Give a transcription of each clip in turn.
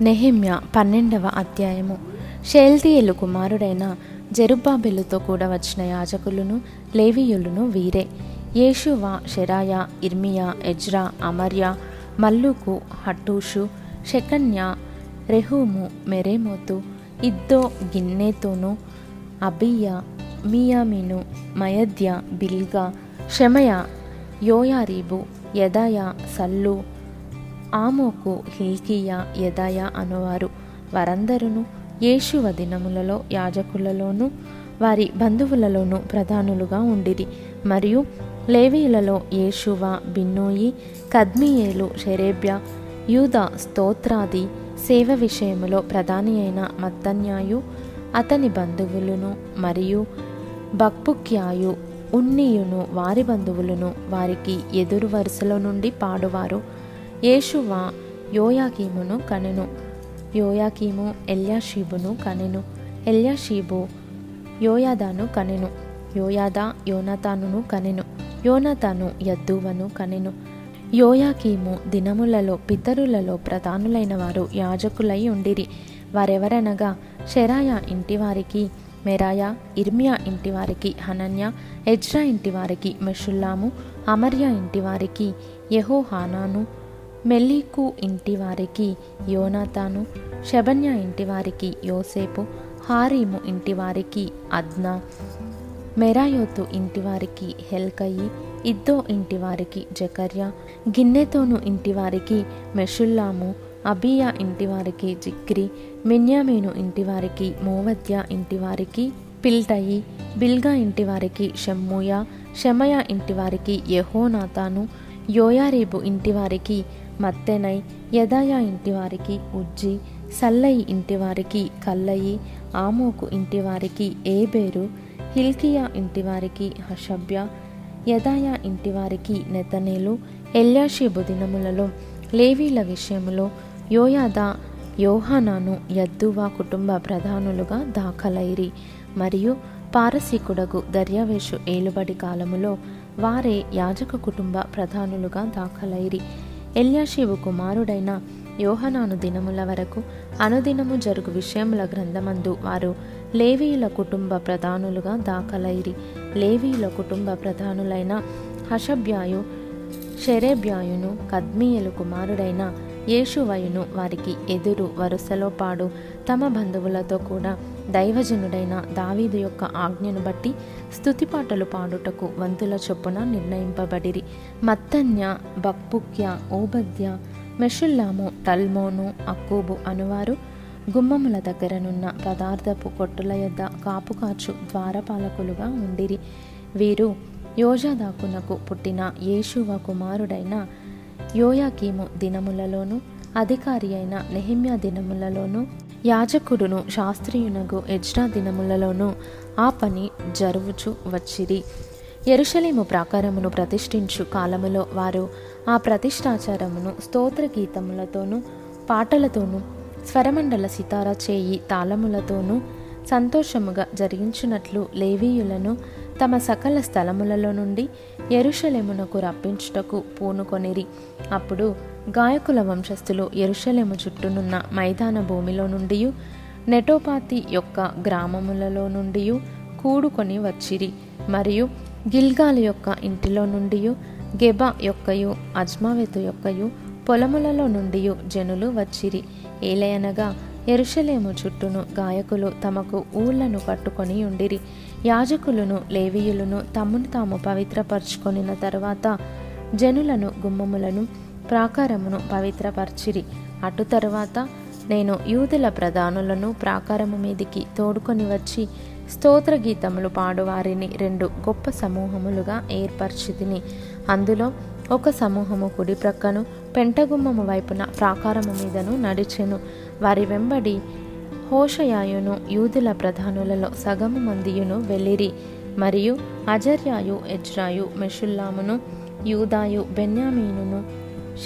నెహెమ్య పన్నెండవ అధ్యాయము షేల్తీయేలు కుమారుడైన జెరుబ్బాబెలుతో కూడా వచ్చిన యాజకులను లేవీయులను వీరే యేషువ షెరాయ ఇర్మియా ఎజ్రా అమర్య మల్లుకు హట్టూషు షెకన్య రెహూము మెరేమోతు ఇద్దో గిన్నెతోను అబియ్య మియామిను మయద్య బిల్గా షమయ యోయారీబు యదయ సల్లు ఆమోకు హిల్కియా యదయ అనువారు. వారందరూ యేషువ దినములలో యాజకులలోనూ వారి బంధువులలోనూ ప్రధానులుగా ఉండిరి. మరియు లేవీలలో యేషువ బిన్నోయి కద్మియేలు షెరేబ్య యూద స్తోత్రాది సేవ విషయములో ప్రధాని అయిన మత్తన్యాయు అతని బంధువులను మరియు బక్పుక్యాయు ఉన్నియును వారి బంధువులను వారికి ఎదురు వరుసలో నుండి పాడువారు. యేషువ యోయాకీమును కనెను. యోయాకీము ఎల్యాషీబును కనెను. ఎల్యాషీబు యోయాదాను కనెను. యోయాదా యోనతానును కనెను. యోనతాను యద్దువను కనెను. యోయాకీము దినములలో పితరులలో ప్రధానులైన వారు యాజకులై ఉండిరి. వారెవరనగా షెరాయ ఇంటివారికి మెరాయ ఇర్మియా ఇంటివారికి హనన్య ఎజ్రా ఇంటివారికి మెషుల్లాము అమర్య ఇంటివారికి యెహోహానాను మెల్లీకు ఇంటివారికి యోనాతాను శబన్య ఇంటివారికి యోసేపు హారీము ఇంటివారికి అద్నా మెరాయోతు ఇంటివారికి హెల్కయి ఇద్దో ఇంటివారికి జకర్య గిన్నెతోను ఇంటివారికి మెషుల్లాము అబియా ఇంటివారికి జిక్రి మిన్యామీను ఇంటివారికి మోవద్య ఇంటివారికి పిల్టయి బిల్గా ఇంటివారికి షమ్ముయ షమయ ఇంటివారికి యహోనాతాను యోయారీబు ఇంటివారికి మత్తెనై యదయ ఇంటివారికి ఉజ్జి సల్లయి ఇంటివారికి కల్లయి ఆమోకు ఇంటివారికి ఏబేరు హిల్కియా ఇంటివారికి హషభ్య యదాయ ఇంటివారికి నెతనేలు ఎల్యాషిబు దినములలో లేవీల విషయములో యోయాద యోహానాను యద్దువా కుటుంబ ప్రధానులుగా దాఖలైరి. మరియు పారసీకుడగు దర్యావేషు ఏలుబడి కాలములో వారే యాజక కుటుంబ ప్రధానులుగా దాఖలైరి. ఎల్యాషివు కుమారుడైన యోహనాను దినముల వరకు అనుదినము జరుగు విషయముల గ్రంథమందు వారు లేవీయుల కుటుంబ ప్రధానులుగా దాఖలైరి. లేవీయుల కుటుంబ ప్రధానులైన హషబ్యాయు షెరేబ్యాయును కద్మీయులు కుమారుడైన యేషువయును వారికి ఎదురు వరుసలో పాడు. తమ బంధువులతో కూడా దైవజనుడైన దావీదు యొక్క ఆజ్ఞను బట్టి స్థుతిపాటలు పాడుటకు వంతుల చొప్పున నిర్ణయింపబడిరి. మత్తన్య బక్పుక్య ఓబద్య మెషుల్లాము టల్మోను అక్కూబు అనువారు గుమ్మముల దగ్గరనున్న పదార్థపు కొట్టుల యొద్ద కాపుకాచు ద్వారపాలకులుగా ఉండిరి. వీరు యోజాదాకునకు పుట్టిన యేషువ కుమారుడైన యోయాకీము దినములలోను అధికారి అయిన నెహిమ్యా దినములలోను యాజకుడును శాస్త్రీయునగు ఎజ్రా దినములలోనూ ఆ పని జరువుచు వచ్చిరి. ఎరుషలేము ప్రాకారమును ప్రతిష్ఠించు కాలములో వారు ఆ ప్రతిష్టాచారమును స్తోత్ర గీతములతోనూ పాటలతోనూ స్వరమండల సితార చేయి తాళములతోనూ సంతోషముగా జరిగించినట్లు లేవీయులను తమ సకల స్థలములలో నుండి ఎరుషలేమునకు రప్పించుటకు పూనుకొనిరి. అప్పుడు గాయకుల వంశస్థులు ఎరుషలేము చుట్టూనున్న మైదాన భూమిలో నుండి నెటోపాతి యొక్క గ్రామములలో నుండి కూడుకొని వచ్చిరి. మరియు గిల్గాల్ యొక్క ఇంటిలో నుండి గెబ యొక్కయు అజ్మావెతు యొక్కయు పొలములలో నుండి జనులు వచ్చిరి. ఏలయనగా ఎరుషలేము చుట్టూను గాయకులు తమకు ఊళ్ళను కట్టుకొని ఉండిరి. యాజకులను లేవీయులను తమ్మును తాము పవిత్రపరుచుకొనిన తరువాత జనులను గుమ్మములను ప్రాకారమును పవిత్రపరిచిరి. అటు తరువాత నేను యూదుల ప్రధానులను ప్రాకారము మీదికి తోడుకొని వచ్చి స్తోత్ర గీతములు పాడువారిని రెండు గొప్ప సమూహములుగా ఏర్పరిచితిని. అందులో ఒక సమూహము కుడి ప్రక్కను పెంటగుమ్మము వైపున ప్రాకారము మీదను నడిచెను. వారి వెంబడి హోషయాయును యూదుల ప్రధానులలో సగము మందియును వెళ్ళిరి. మరియు అజర్యాయు ఎజ్రాయు మెషుల్లామును యూదాయు బెన్యామీనును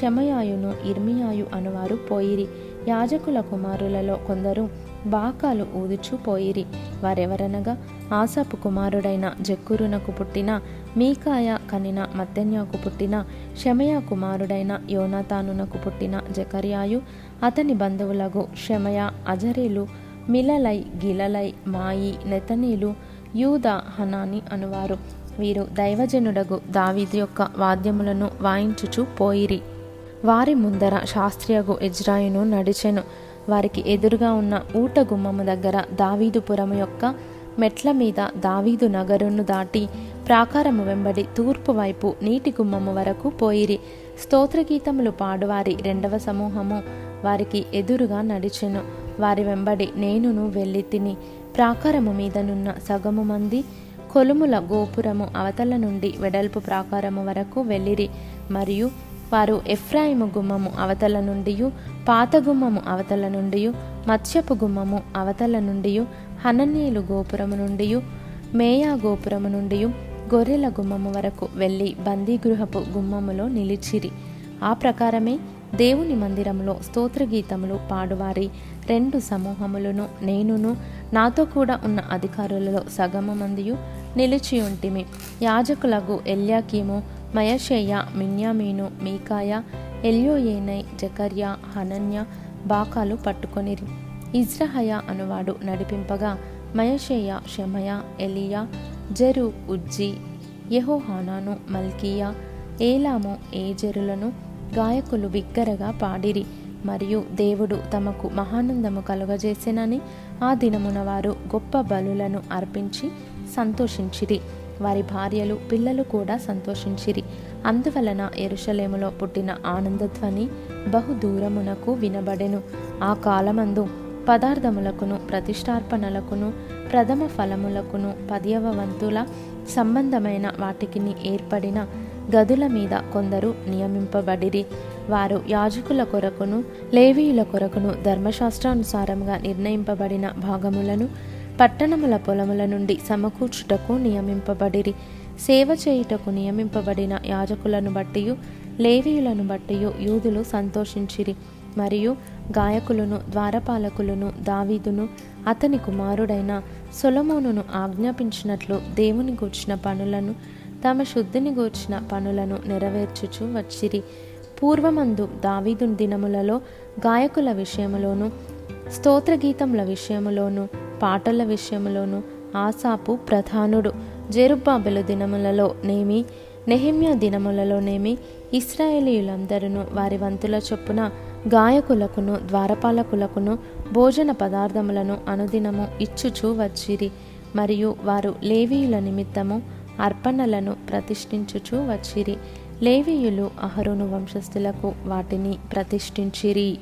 షమయాయును ఇర్మియాయు అనువారు పోయిరి. యాజకుల కుమారులలో కొందరు బాకాలు ఊదుచు పోయిరి. వారెవరనగా? ఆసాపు కుమారుడైన జక్కురునకు పుట్టిన మీకాయ కనిన మత్తెన్యాకు పుట్టిన షమయ కుమారుడైన యోనాతానునకు పుట్టిన జకర్యాయు అతని బంధువులకు షమయ అజరేలు మిలలై గిలలై మాయి నెతనీలు యూద హనాని అనువారు. వీరు దైవజనుడగు దావీదు యొక్క వాద్యములను వాయించుచు పోయిరి. వారి ముందర శాస్త్రియగు ఇజ్రాయును నడిచెను. వారికి ఎదురుగా ఉన్న ఊట గుమ్మము దగ్గర దావీదుపురము యొక్క మెట్ల మీద దావీదు నగరును దాటి ప్రాకారము వెంబడి తూర్పు వైపు నీటి గుమ్మము వరకు పోయిరి. స్తోత్రగీతములు పాడువారి రెండవ సమూహము వారికి ఎదురుగా నడిచెను. వారి వెంబడి నేనును వెళ్ళి తిని ప్రాకారము మీదనున్న సగము మంది కొలుముల గోపురము అవతల నుండి వెడల్పు ప్రాకారము వరకు వెళ్ళిరి. మరియు వారు ఎఫ్రాయిము గుమ్మము అవతల నుండి పాత గుమ్మము అవతల నుండి మత్స్యపు గుమ్మము అవతల నుండి హననీయులు గోపురము నుండి మేయా గోపురము నుండి గొర్రెల గుమ్మము వరకు వెళ్ళి బందీగృహపు గుమ్మములో నిలిచిరి. ఆ ప్రకారమే దేవుని మందిరంలో స్తోత్రగీతములు పాడువారి రెండు సమూహములను నేనును నాతో కూడా ఉన్న అధికారులలో సగము మందియు నిలిచి ఉంటిమి యాజకులకు ఎల్యాకీము మయషేయ మిన్యామీను మీకాయ ఎల్యోయేనై జకర్య హనన్య బాకాలు పట్టుకొనిరి. ఇజ్రహయ అనువాడు నడిపింపగా మయషేయ షమయ ఎలియా జరు ఉజ్జి యెహోహానాను మల్కియా ఏలాము ఏజెరులను గాయకులు బిగ్గరగా పాడిరి. మరియు దేవుడు తమకు మహానందము కలుగజేసినని ఆ దినమున వారు గొప్ప బలులను అర్పించి సంతోషించిరి. వారి భార్యలు పిల్లలు కూడా సంతోషించిరి. అందువలన ఎరుషలేములో పుట్టిన ఆనందధ్వని బహు దూరమునకు వినబడెను. ఆ కాలమందు పదార్థములకును ప్రతిష్టార్పణలకును ప్రథమ ఫలములకును పదియవ వంతుల సంబంధమైన వాటికిని ఏర్పడిన గదుల మీద కొందరు నియమింపబడిరి. వారు యాజకుల కొరకును లేవీయుల కొరకును ధర్మశాస్త్రానుసారంగా నిర్ణయింపబడిన భాగములను పట్టణముల పొలముల నుండి సమకూర్చుటకు నియమింపబడిరి. సేవ చేయుటకు నియమింపబడిన యాజకులను బట్టి లేవీయులను బట్టి యూదులు సంతోషించిరి. మరియు గాయకులను ద్వారపాలకులను దావీదును అతని కుమారుడైన సొలమోనును ఆజ్ఞాపించినట్లు దేవుని గూర్చిన పనులను తమ శుద్ధిని గూర్చిన పనులను నెరవేర్చుచు వచ్చిరి. పూర్వమందు దావీదు దినములలో గాయకుల విషయములోను స్తోత్రగీతముల విషయములోను పాటల విషయంలోనూ ఆసాపు ప్రధానుడు. జెరుబ్బాబెలు దినములలో నేమి నెహిమ్య దినములలోనేమి ఇస్రాయేలీయులందరూ వారి వంతుల చొప్పున గాయకులకును ద్వారపాలకులకును భోజన పదార్థములను అనుదినము ఇచ్చుచూ వచ్చిరి. మరియు వారు లేవీయుల నిమిత్తము అర్పణలను ప్రతిష్ఠించుచూ వచ్చిరి. లేవీయులు అహరోను వంశస్థులకు వాటిని ప్రతిష్ఠించిరి.